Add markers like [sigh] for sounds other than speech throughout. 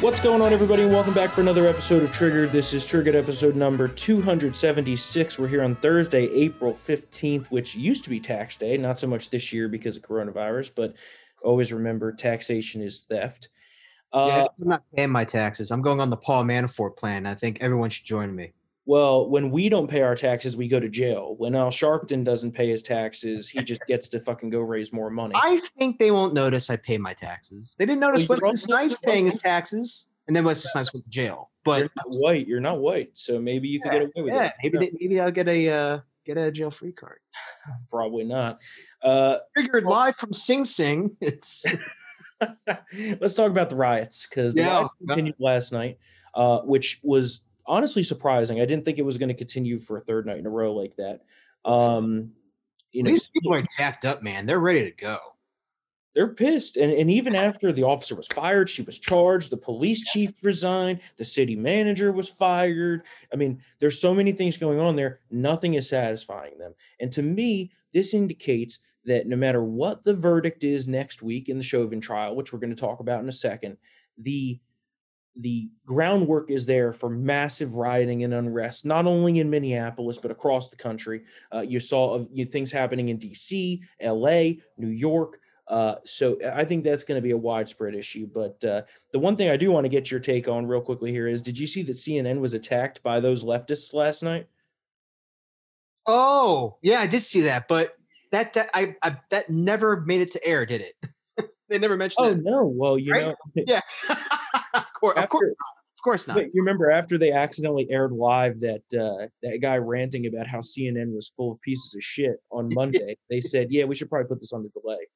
What's going on, everybody, welcome back for another episode of Triggered. This is Triggered episode number 276. We're here on Thursday, April 15th, which used to be tax day, not so much this year because of coronavirus, but always remember taxation is theft. Yeah, Uh, I'm not paying my taxes. I'm going on the Paul Manafort plan. I think everyone should join me. Well, when we don't pay our taxes, we go to jail. When Al Sharpton doesn't pay his taxes, he just gets to fucking go raise more money. I think they won't notice I pay my taxes. They didn't notice Well, Wesley Snipes paying his taxes, and then Wesley Snipes went to jail. But you're not white. You're not white, so maybe you could get away with yeah, it. maybe they, maybe I'll get a uh, get a jail free card. [laughs] Probably not. Uh, Triggered live from Sing Sing. It's [laughs] [laughs] Let's talk about the riots because the Yeah, riots continued last night, uh, which was honestly surprising. I didn't think it was going to continue for a third night in a row like that. Um, you know, these people are jacked up, man. They're ready to go. they're pissed, and and even after the officer was fired, she was charged. The police chief resigned. The city manager was fired. I mean, there's so many things going on there. Nothing is satisfying them, and to me, this indicates that no matter what the verdict is next week in the Chauvin trial, which we're going to talk about in a second, the the groundwork is there for massive rioting and unrest, not only in Minneapolis but across the country. Uh, you saw uh, you, things happening in D.C., L.A., New York. Uh, so I think that's going to be a widespread issue. But uh, the one thing I do want to get your take on real quickly here is: Did you see that CNN was attacked by those leftists last night? Oh, yeah, I did see that, but that that I, I that never made it to air, did it? [laughs] they never mentioned Oh that. no! Well, you Right? know, [laughs] Yeah, [laughs] of course, of course, not. of course not. You remember after they accidentally aired live that uh, that guy ranting about how CNN was full of pieces of shit on [laughs] Monday, they said, "Yeah, we should probably put this on the delay."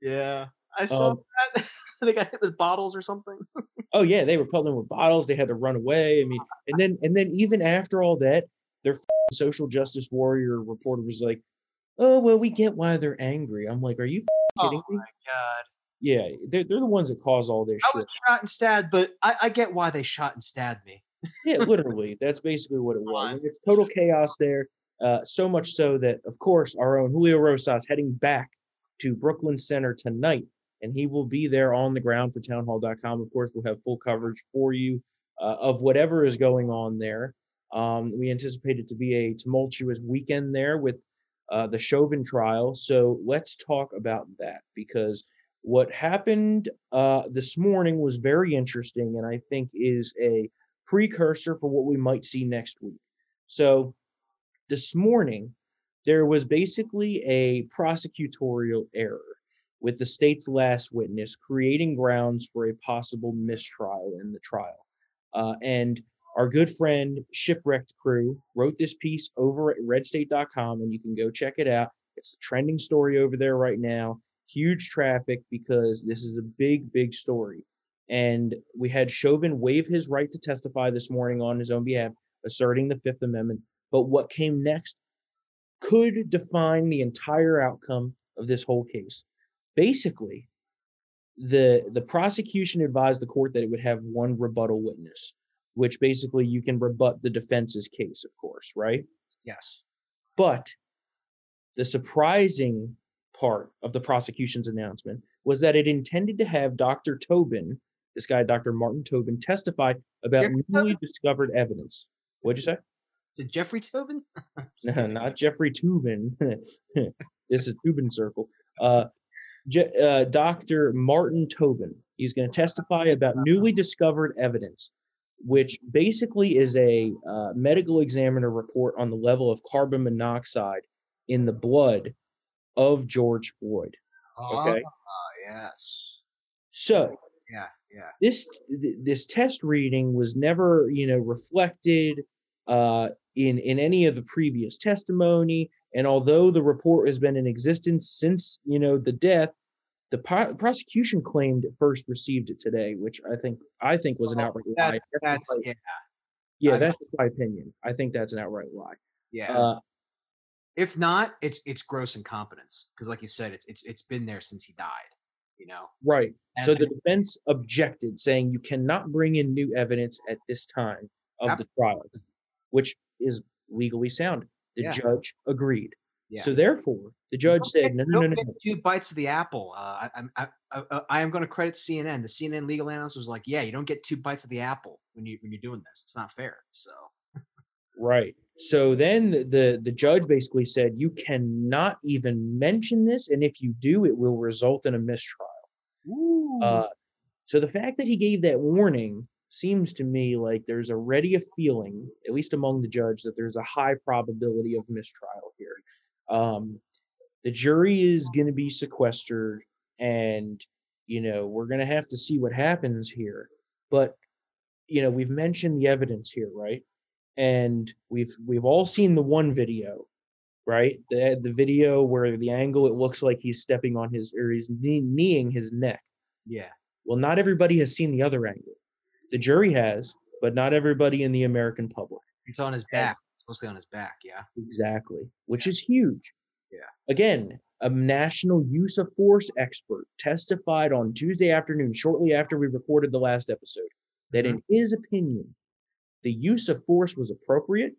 Yeah, I saw Um, that. [laughs] they got hit with bottles or something. [laughs] Oh yeah, they were pelting with bottles. They had to run away. I mean, and then and then even after all that, their social justice warrior reporter was like, "Oh well, we get why they're angry." I'm like, "Are you f***ing kidding me?" Oh my god! Yeah, they're they're the ones that cause all this I shit. was shot and stabbed, but I, I get why they shot and stabbed me. Yeah, literally. That's basically what it was. And it's total chaos there. Uh, so much so that, of course, our own Julio Rosas heading back to Brooklyn Center tonight, and he will be there on the ground for townhall.com. Of course, we'll have full coverage for you uh, of whatever is going on there. Um, we anticipate it to be a tumultuous weekend there with uh, the Chauvin trial. So let's talk about that because what happened uh, this morning was very interesting and I think is a precursor for what we might see next week. So this morning, there was basically a prosecutorial error with the state's last witness, creating grounds for a possible mistrial in the trial. Uh, and our good friend Shipwrecked Crew wrote this piece over at redstate.com, and you can go check it out. It's a trending story over there right now. Huge traffic because this is a big, big story. And we had Chauvin waive his right to testify this morning on his own behalf, asserting the Fifth Amendment. But what came next could define the entire outcome of this whole case. Basically, the the prosecution advised the court that it would have one rebuttal witness, which basically you can rebut the defense's case, of course, right? Yes. But the surprising part of the prosecution's announcement was that it intended to have Dr. Tobin, this guy, Dr. Martin Tobin, testify about Jeffrey newly Tobin? discovered evidence. What'd you say? Is it Jeffrey Toobin? [laughs] [laughs] No, not Jeffrey Toobin. [laughs] this is Toobin Circle. Uh, Je- uh, Dr. Martin Tobin. He's going to testify about newly discovered evidence, which basically is a uh, medical examiner report on the level of carbon monoxide in the blood of George Floyd. Okay. Ah, yes. So Yeah, yeah. this this test reading was never you know reflected uh, in in any of the previous testimony and although the report has been in existence since you know the death the pro- prosecution claimed it first received it today which i think i think was an Oh, outright that- lie That's my- yeah, yeah I- that's my opinion i think that's an outright lie yeah. uh, if not, it's it's gross incompetence because, like you said, it's it's it's been there since he died. You know. right And- so the defense objected saying you cannot bring in new evidence at this time of the trial which is legally sound the Yeah. judge agreed Yeah. So therefore, the judge said, get- no, no, no, no, two bites of the apple. Uh, I, I'm- I, I, I, I am going to credit CNN. The CNN legal analyst was like, "Yeah, you don't get two bites of the apple when you when you're doing this. It's not fair." So Right. So then the, the the judge basically said you cannot even mention this, and if you do, it will result in a mistrial. Uh, so the fact that he gave that warning seems to me like there's already a feeling, at least among the judge, that there's a high probability of mistrial here. Um, the jury is going to be sequestered, and you know we're going to have to see what happens here. But you know we've mentioned the evidence here, right? And we've we've all seen the one video, right? The the video where the angle it looks like he's stepping on his or he's knee, kneeing his neck. yeah, Well, not everybody has seen the other angle. The jury has, but not everybody in the American public. it's on his back. It's mostly on his back. Yeah, Exactly, which is huge. Yeah. Again, a national use of force expert testified on Tuesday afternoon, shortly after we recorded the last episode, that mm-hmm. in his opinion, the use of force was appropriate,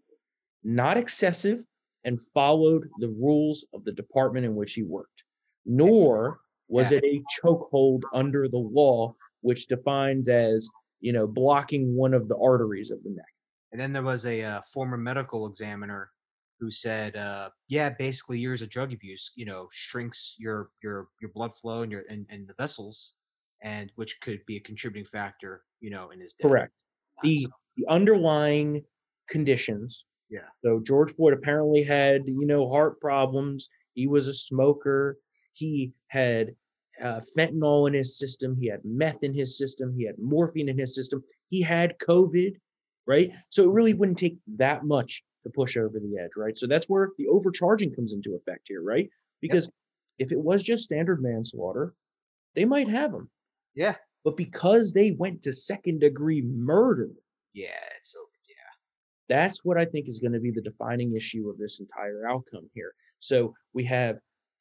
not excessive, and followed the rules of the department in which he worked. Nor was Yeah. it a chokehold under the law, which defines as you know blocking one of the arteries of the neck. and then there was a uh, former medical examiner who said, uh, "Yeah, basically years of drug abuse, you know, shrinks your your your blood flow and your and, and the vessels, and which could be a contributing factor, you know, in his death." Correct. Uh, the so- the underlying conditions. Yeah. So George Floyd apparently had, you know, heart problems. He was a smoker. He had uh, fentanyl in his system. He had meth in his system. He had morphine in his system. He had COVID, right? So it really wouldn't take that much to push over the edge, right? So that's where the overcharging comes into effect here, right? Because if it was just standard manslaughter, they might have him. yeah, But because they went to second degree murder, yeah, it's so yeah. that's what I think is going to be the defining issue of this entire outcome here. So we have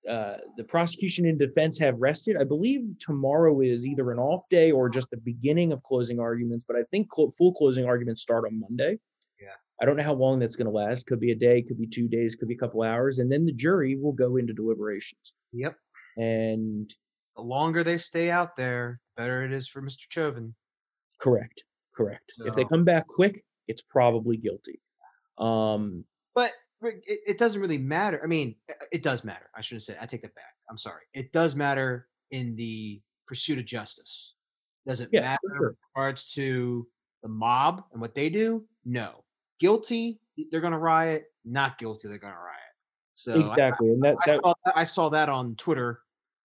uh, the prosecution and defense have rested. I believe tomorrow is either an off day or just the beginning of closing arguments, but I think cl- full closing arguments start on Monday. Yeah. I don't know how long that's going to last. Could be a day, could be two days, could be a couple hours, and then the jury will go into deliberations. Yep. And The longer they stay out there, the better it is for Mr. Chauvin. correct, correct. If they come back quick, it's probably guilty. Um, But it, it doesn't really matter. I mean, it does matter. I shouldn't say. I take that back. I'm sorry. It does matter in the pursuit of justice. Does it Yeah, matter sure. in regards to the mob and what they do? No. Guilty, they're going to riot. Not guilty, they're going to riot. So I- exactly, and that, I, that saw, that- I saw that on Twitter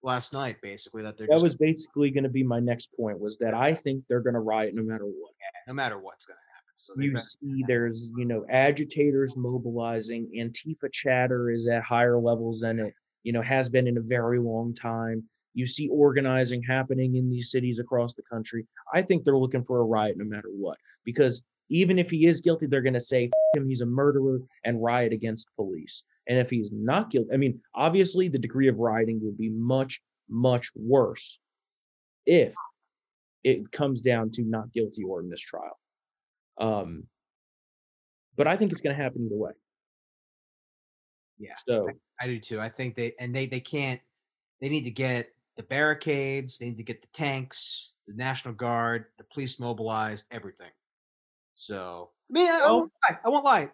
last night. Basically, that they're that was basically going to be my next point was that I think they're going to riot no matter what. no matter what's going to happen. So You see, there's you know agitators mobilizing. Antifa chatter is at higher levels than it you know has been in a very long time. You see organizing happening in these cities across the country. I think they're looking for a riot no matter what because even if he is guilty, they're going to say "F him, he's a murderer, and riot against police. And if he's not guilty, I mean, obviously the degree of rioting would be much, much worse if it comes down to not guilty or mistrial. Um, but I think it's going to happen either way. yeah. So I do too. I think they and they they can't. They need to get the barricades. They need to get the tanks, the National Guard, the police mobilized, everything. So I mean, I, I won't lie. I won't lie.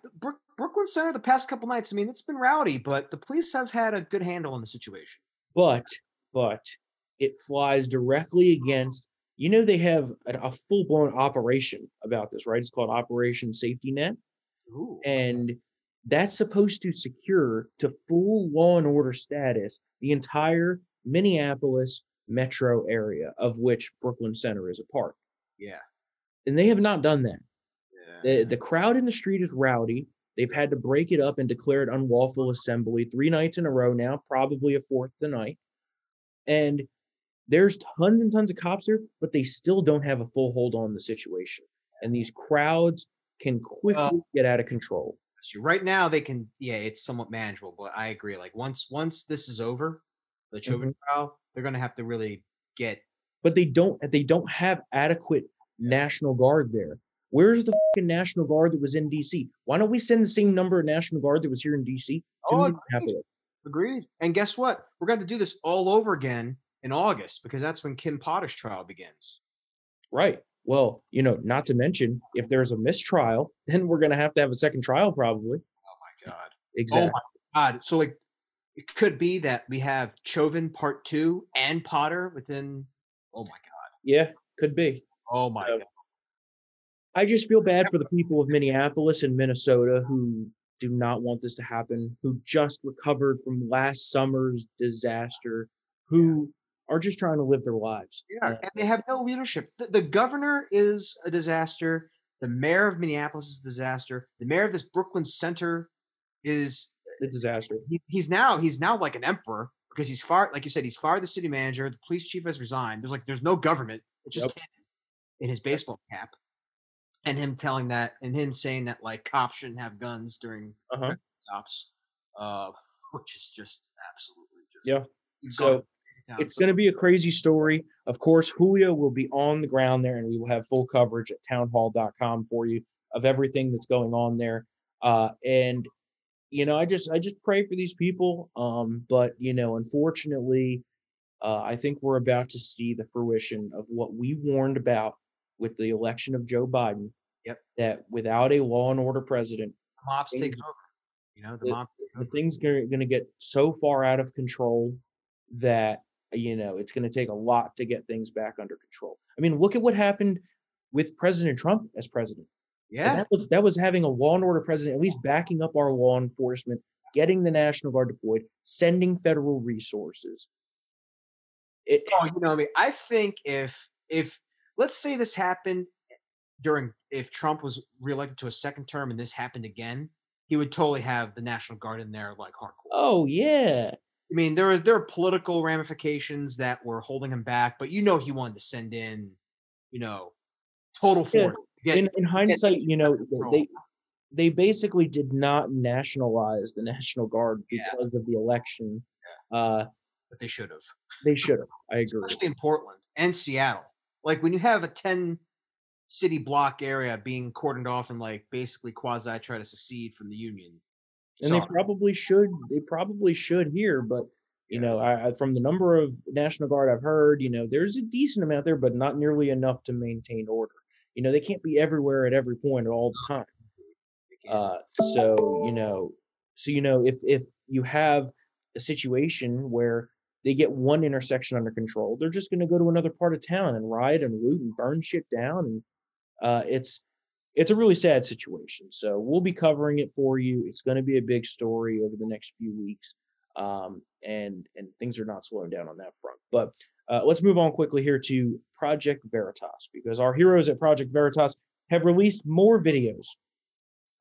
Brooklyn Center the past couple nights. I mean, it's been rowdy, but the police have had a good handle on the situation. but but it flies directly against you know they have a, a full-blown operation about this right it's called operation safety net Ooh. and that's supposed to secure to full law and order status the entire minneapolis metro area of which brooklyn center is a part yeah. and they have not done that Yeah. the, the crowd in the street is rowdy they've had to break it up and declare it unlawful assembly three nights in a row now probably a fourth tonight and there's tons and tons of cops there but they still don't have a full hold on the situation and these crowds can quickly get out of control right now they can. Yeah, it's somewhat manageable, but I agree. Like once once this is over, the Chauvin Mm-hmm. trial, they're gonna have to really get. but they don't they don't have adequate national guard there where's the fucking national guard that was in dc why don't we send the same number of national guard that was here in dc to Oh, agreed. Agreed. And guess what? We're going to do this all over again in August because that's when Kim Potter's trial begins. Right. Well, you know, not to mention if there's a mistrial, [laughs] then we're going to have to have a second trial probably. Oh my god. Exactly. Oh my god. So like it could be that we have Chauvin part 2 and Potter within Oh my god. Yeah, could be. Oh my Uh, god. I just feel bad for the people of Minneapolis and Minnesota who do not want this to happen, who just recovered from last summer's disaster, who are just trying to live their lives. Yeah, Uh, and they have no leadership. The, the governor is a disaster. The mayor of Minneapolis is a disaster. The mayor of this Brooklyn center is a disaster. he, he's now he's now like an emperor because he's far Like you said, he's fired the city manager. The police chief has resigned. There's like there's no government. It's just Yep. in his baseball cap, and him telling that and him saying that like cops shouldn't have guns during Uh-huh. stops, uh, [laughs] which is just absolutely just Yeah. So, gone to crazy town. It's going to be a crazy story. Of course, Julio will be on the ground there, and we will have full coverage at townhall.com for you of everything that's going on there. Uh, and you know, I just I just pray for these people. Um, but you know, unfortunately, uh, I think we're about to see the fruition of what we warned about with the election of Joe Biden. Yep. That without a law and order president, the mob's things- taking over. You know, the the- mob. the thing's going to get so far out of control that you know it's going to take a lot to get things back under control. I mean, look at what happened with President Trump as president. And Yeah, That was that was having a law and order president, at least backing up our law enforcement, getting the National Guard deployed, sending federal resources. It, Oh, you know, I mean, I think if if let's say this happened during if Trump was reelected to a second term and this happened again, he would totally have the National Guard in there like hardcore. oh yeah, I mean, there was there are political ramifications that were holding him back, but you know he wanted to send in, you know, total force. to get- in, in hindsight, you know, they they basically did not nationalize the [laughs] National Guard Yeah. because of the election. Uh, but they should have, they should have. I [laughs] agree. especially in Portland and Seattle. Like when you have a ten city block area being cordoned off and like basically quasi try to secede from the union. and they probably should. They probably should here, but you know, I, I, from the number of National Guard I've heard, you know, there's a decent amount there, but not nearly enough to maintain order. You know, they can't be everywhere at every point all the time. Uh, so you know, so you know, if if you have a situation where they get one intersection under control, they're just going to go to another part of town and riot and loot and burn shit down, and uh, it's it's a really sad situation. So we'll be covering it for you. It's going to be a big story over the next few weeks, um, and and things are not slowing down on that front. But uh, let's move on quickly here to Project Veritas because our heroes at Project Veritas have released more videos.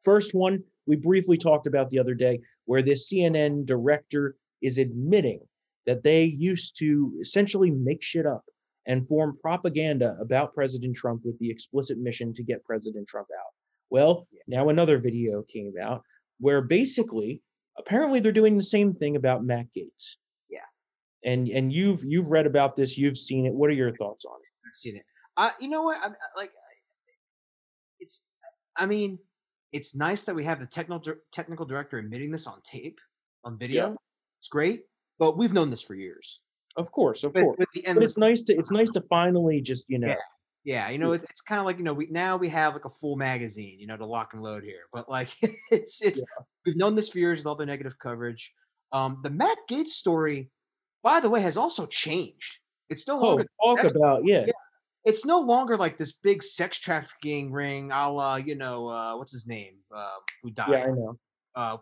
First one we briefly talked about the other day, where this CNN director is admitting that they used to essentially make shit up and form propaganda about President Trump with the explicit mission to get President Trump out. Well, now another video came out where basically, apparently, they're doing the same thing about Matt Gaetz. Yeah. And and you've you've read about this, you've seen it. What are your thoughts on it? I've seen it. Uh, you know what? I, I- like, it's. I mean, it's nice that we have the technical technical director admitting this on tape, on video. It's great, but we've known this for years. Of course, of With, course. with But it's nice to it's nice to finally just you know Yeah. yeah, you know, it's, it's kind of like you know, we now we have like a full magazine, you know, to lock and load here. But like, [laughs] it's it's we've known this for years with all the negative coverage. Um, the Matt Gaetz story, by the way, has also changed. It's no oh longer talk about yeah Yeah. it's no longer like this big sex trafficking ring, a la, you know, uh, what's his name, uh, who died? yeah I know Uh,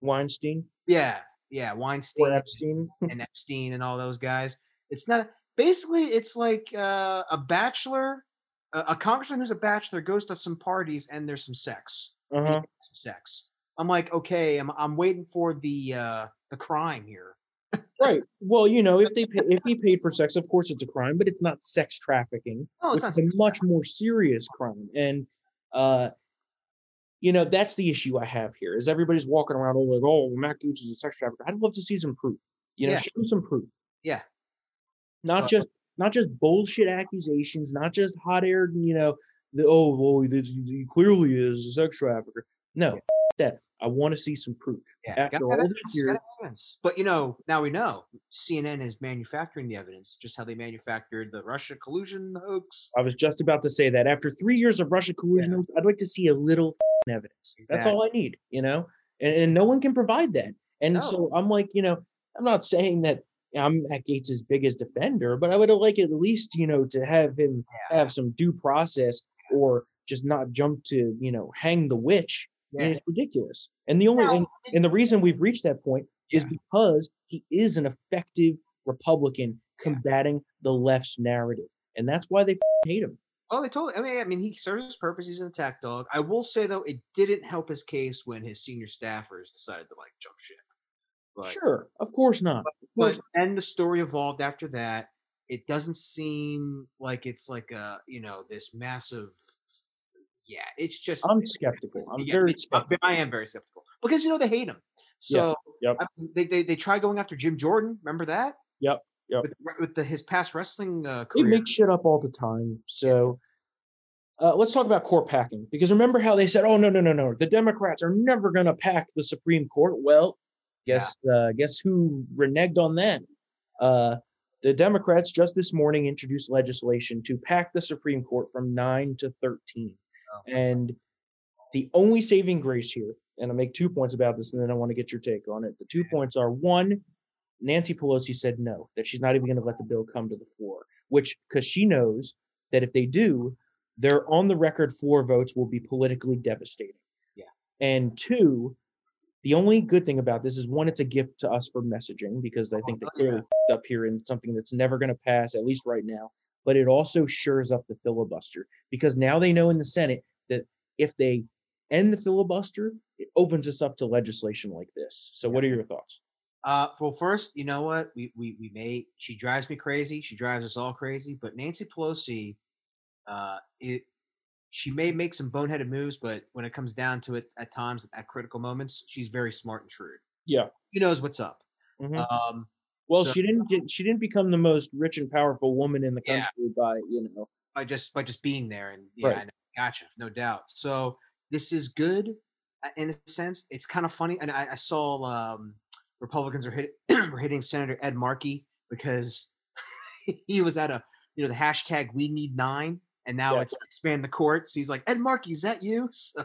Weinstein yeah, yeah, or Weinstein Epstein. [laughs] and Epstein and all those guys. It's not basically it's like uh, a bachelor, a, a congressman who's a bachelor goes to some parties and there's some sex. Uh-huh. some sex. I'm like, okay, I'm I'm waiting for the uh, the crime here. Right. Well, you know, if they pay, if [laughs] he paid for sex, of course it's a crime, but it's not sex trafficking. No, which it's not. a much more serious crime. And uh you know, that's the issue I have here is everybody's walking around all like, oh, Matt Gaetz is a sex trafficker. I'd love to see some proof. You know, Yeah. show some proof. Yeah. Not Uh, just not just bullshit accusations, not just hot aired, you know, the oh well, this, he clearly is a sex trafficker. No, Yeah. that I want to see some proof. Yeah, After all have these evidence, years, gotta have evidence. But you know, now we know CNN is manufacturing the evidence, just how they manufactured the Russia collusion hoax. I was just about to say that after three years of Russia collusion, I'd like to see a little evidence. That's all I need, you know, and, and no one can provide that. And No. so I'm like, you know, I'm not saying that I'm Matt Gaetz' biggest defender, but I would like at least, you know, to have him Yeah. have some due process or just not jump to, you know, hang the witch. Yeah. It's ridiculous. And the only Now, and, and the reason we've reached that point is because he is an effective Republican combating the left's narrative. And that's why they hate him. Oh, they totally. I mean, I mean, he serves his purpose. He's an attack dog. I will say though, it didn't help his case when his senior staffers decided to like jump ship. But, Sure, of course not. Of course but then the story evolved after that. It doesn't seem like it's like a you know this massive. Yeah, it's just I'm skeptical. I'm Yeah, very me too. I'm- skeptical. I am very skeptical because you know they hate him. So yep. I mean, they, they they try going after Jim Jordan. Remember that? Yep, yep. With, with the his past wrestling uh, career. make shit up all the time. So uh, let's talk about court packing because remember how they said, "Oh no, no, no, no, the Democrats are never going to pack the Supreme Court." Well, guess uh, guess who reneged on that? Uh, the Democrats just this morning introduced legislation to pack the Supreme Court from nine to thirteen, Oh. and the only saving grace here, and I'll make two points about this, and then I want to get your take on it. The two points are one, Nancy Pelosi said no, that she's not even going to let the bill come to the floor, which because she knows that if they do, their on the record floor votes will be politically devastating. Yeah. And two, the only good thing about this is one, it's a gift to us for messaging because I think they Oh, yeah. clearly f***ed up here in something that's never going to pass, at least right now. But it also shores up the filibuster because now they know in the Senate that if they end the filibuster, it opens us up to legislation like this. So, what are your thoughts? Uh, well, first, you know what? We we we may. She drives me crazy. She drives us all crazy. But Nancy Pelosi, uh, it she may make some boneheaded moves, but when it comes down to it, at times at critical moments, she's very smart and shrewd. Yeah. She knows what's up. Mhm. Um, Well, So- she didn't get, she didn't become the most rich and powerful woman in the Yeah. country by you know. by just by just being there, and yeah, Right. I know, gotcha, no doubt. So this is good uh, in a sense. It's kind of funny, and I, I saw um, Republicans are hit, [clears throat] were hitting Senator Ed Markey because [laughs] he was at a you know the hashtag We Need Nine, and now Yeah. it's expand the courts. He's like Ed Markey, is that you? [laughs] So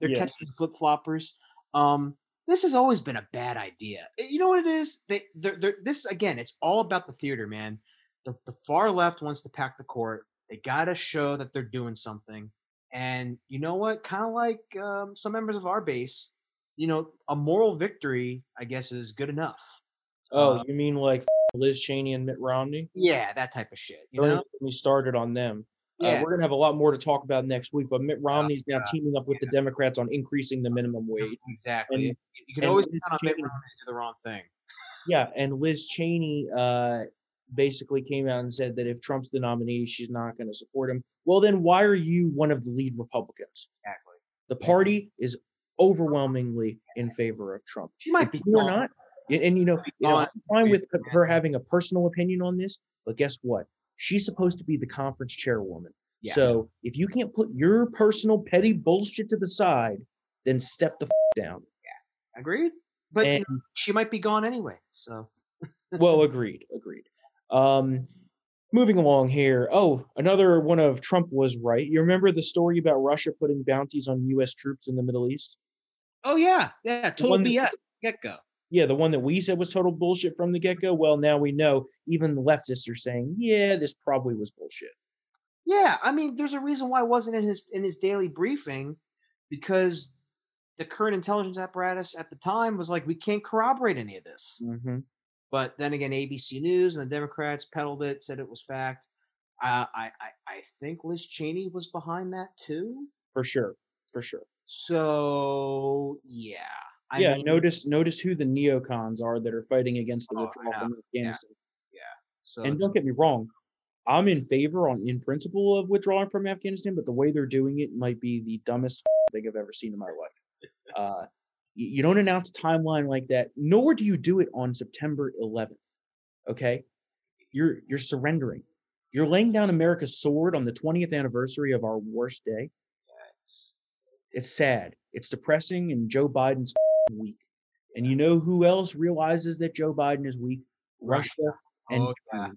they're Yeah. catching flip floppers. Um, this has always been a bad idea. Uh, You know what it is? They, they're, they're, this again, it's all about the theater, man. The, the far left wants to pack the court. They got to show that they're doing something. And you know what? Kind of like um, some members of our base, you know, a moral victory, I guess, is good enough. Oh, Uh, you mean like Liz Cheney and Mitt Romney? Yeah, that type of shit. You Don't know? even get me started on them. Uh, Yeah. we're gonna have a lot more to talk about next week, but Mitt Romney's now yeah, teaming up with the Democrats on increasing the minimum wage. Exactly. And- you can always Liz count on Mitt Romney to do the wrong thing. Yeah, and Liz Cheney uh, basically came out and said that if Trump's the nominee, she's not going to support him. Well, then why are you one of the lead Republicans? Exactly. The party is overwhelmingly in favor of Trump. She might be If are not, and, and, you know, you know. I'm fine with her having a personal opinion on this, but guess what? She's supposed to be the conference chairwoman. Yeah. So if you can't put your personal petty bullshit to the side, then step the f- down. Yeah, Agreed. But And she might be gone anyway. So [laughs] well, agreed, agreed. Um, moving along here. Oh, another one of Trump was right. You remember the story about Russia putting bounties on U.S. troops in the Middle East? Oh yeah, yeah, total BS. Get go. Yeah, the one that we said was total bullshit from the get go. Well, now we know even the leftists are saying, yeah, this probably was bullshit. Yeah, I mean, there's a reason why it wasn't in his in his daily briefing, because the current intelligence apparatus at the time was like, we can't corroborate any of this. Mm-hmm. But then again, ABC News and the Democrats peddled it, said it was fact. Uh, I, I I think Liz Cheney was behind that too. For sure, for sure. So yeah, I yeah, mean, notice notice who the neocons are that are fighting against the Oh, withdrawal yeah, from Afghanistan. Yeah. So and don't get me wrong, I'm in favor on in principle of withdrawing from Afghanistan, but the way they're doing it might be the dumbest [laughs] thing I've ever seen in my life. Uh, you, don't announce a timeline like that, nor do you do it on September 11th. Okay, you're you're surrendering. You're laying down America's sword on the 20th anniversary of our worst day. it's It's sad. It's depressing, and Joe Biden's weak. And you know who else realizes that Joe Biden is weak? Russia and Oh, yeah.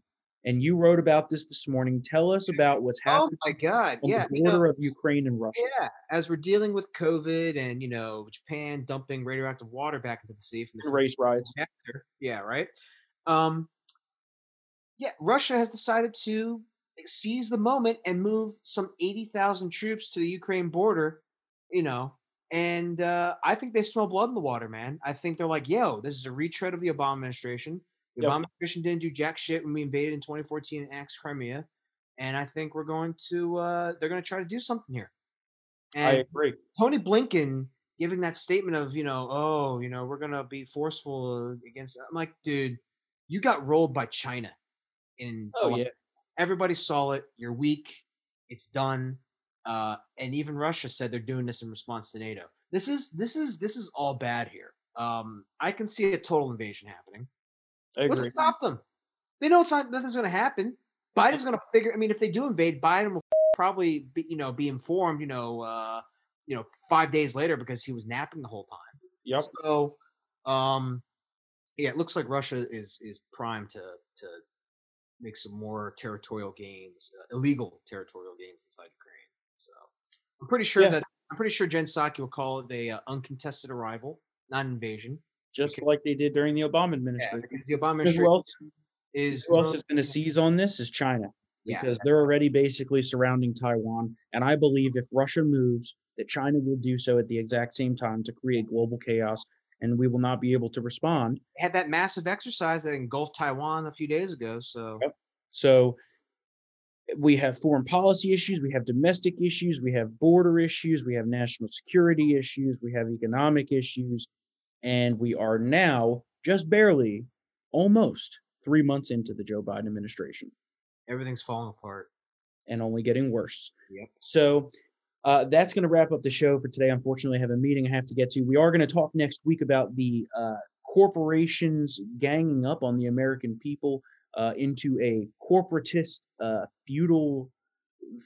And you wrote about this this morning. Tell us about what's happening. Oh happening my God! on Yeah, the you know, border of Ukraine and Russia. yeah. As we're dealing with COVID and you know Japan dumping radioactive water back into the sea from the Race riots. Yeah, right. Um, yeah, Russia has decided to seize the moment and move some eighty thousand troops to the Ukraine border. You know, and uh, I think they smell blood in the water, man. I think they're like, "Yo, this is a retread of the Obama administration. The Yep. Obama administration didn't do jack shit when we invaded in 2014 and annexed Crimea." And I think we're going to uh, they're going to try to do something here. I agree. Tony Blinken giving that statement of, you know, oh, you know, we're gonna be forceful against. I'm like, dude, you got rolled by China. In Oh yeah. everybody saw it. You're weak. It's done. Uh, and even Russia said they're doing this in response to NATO. This is this is this is all bad here. Um, I can see a total invasion happening. I What's agree. to stop them? They know it's not nothing's going to happen. Biden's going to figure. I mean, if they do invade, Biden will probably be, you know be informed. You know, uh, you know, five days later because he was napping the whole time. Yep. So, um, yeah, it looks like Russia is is primed to to make some more territorial gains, uh, illegal territorial gains inside Ukraine. So, I'm pretty sure Yeah. that I'm pretty sure Jen Psaki will call it a uh, uncontested arrival, not invasion. Just like they did during the Obama administration. because the Obama administration who else, is who else is going to seize on this is China. yeah, because they're already basically surrounding Taiwan. And I believe if Russia moves, that China will do so at the exact same time to create global chaos, and we will not be able to respond. had that massive exercise that engulfed Taiwan a few days ago. So Yep. So we have foreign policy issues, we have domestic issues, we have border issues, we have national security issues, we have economic issues, and we are now just barely, almost three months into the Joe Biden administration. everything's falling apart. and only getting worse. Yep. So uh, that's going to wrap up the show for today. Unfortunately, I have a meeting I have to get to. We are going to talk next week about the uh, corporations ganging up on the American people uh, into a corporatist, uh, feudal,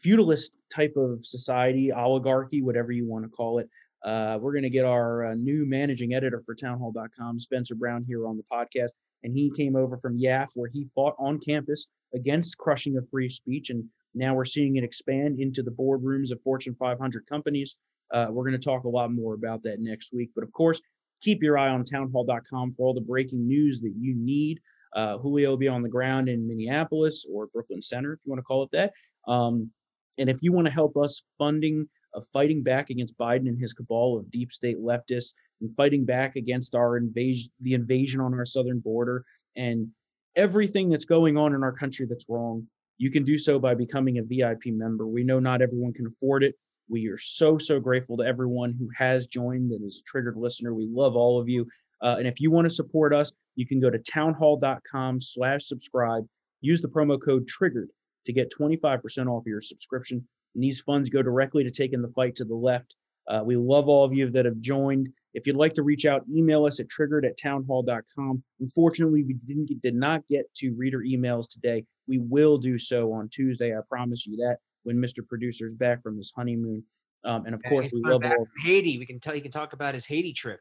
feudalist type of society, oligarchy, whatever you want to call it. Uh, we're going to get our uh, new managing editor for townhall.com, Spencer Brown, here on the podcast. And he came over from YAF, where he fought on campus against crushing of free speech. And now we're seeing it expand into the boardrooms of Fortune 500 companies. Uh, we're going to talk a lot more about that next week. But of course, keep your eye on townhall.com for all the breaking news that you need. Uh, Julio will be on the ground in Minneapolis or Brooklyn Center, if you want to call it that. Um, and if you want to help us funding of fighting back against Biden and his cabal of deep state leftists and fighting back against our invasion, the invasion on our southern border, and everything that's going on in our country that's wrong, you can do so by becoming a VIP member. We know not everyone can afford it. We are so, so grateful to everyone who has joined and is a triggered listener. We love all of you. Uh, and if you want to support us, you can go to townhall.com slash subscribe. Use the promo code triggered to get 25% off your subscription. And these funds go directly to taking the fight to the left. Uh, we love all of you that have joined. If you'd like to reach out, email us at triggered at townhall.com. Unfortunately, we didn't get, did not get to reader emails today. We will do so on Tuesday. I promise you that when Mr. Producer is back from his honeymoon. Um, and of Yeah, course, we love all. Haiti. We can tell. you can talk about his Haiti trip.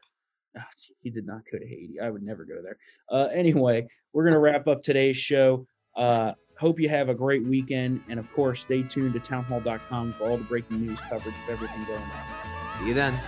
[laughs] Ah, he did not go to Haiti. I would never go there. Uh, anyway, we're going to wrap up today's show. Uh, hope you have a great weekend. And of course, stay tuned to townhall.com for all the breaking news coverage of everything going on. See you then.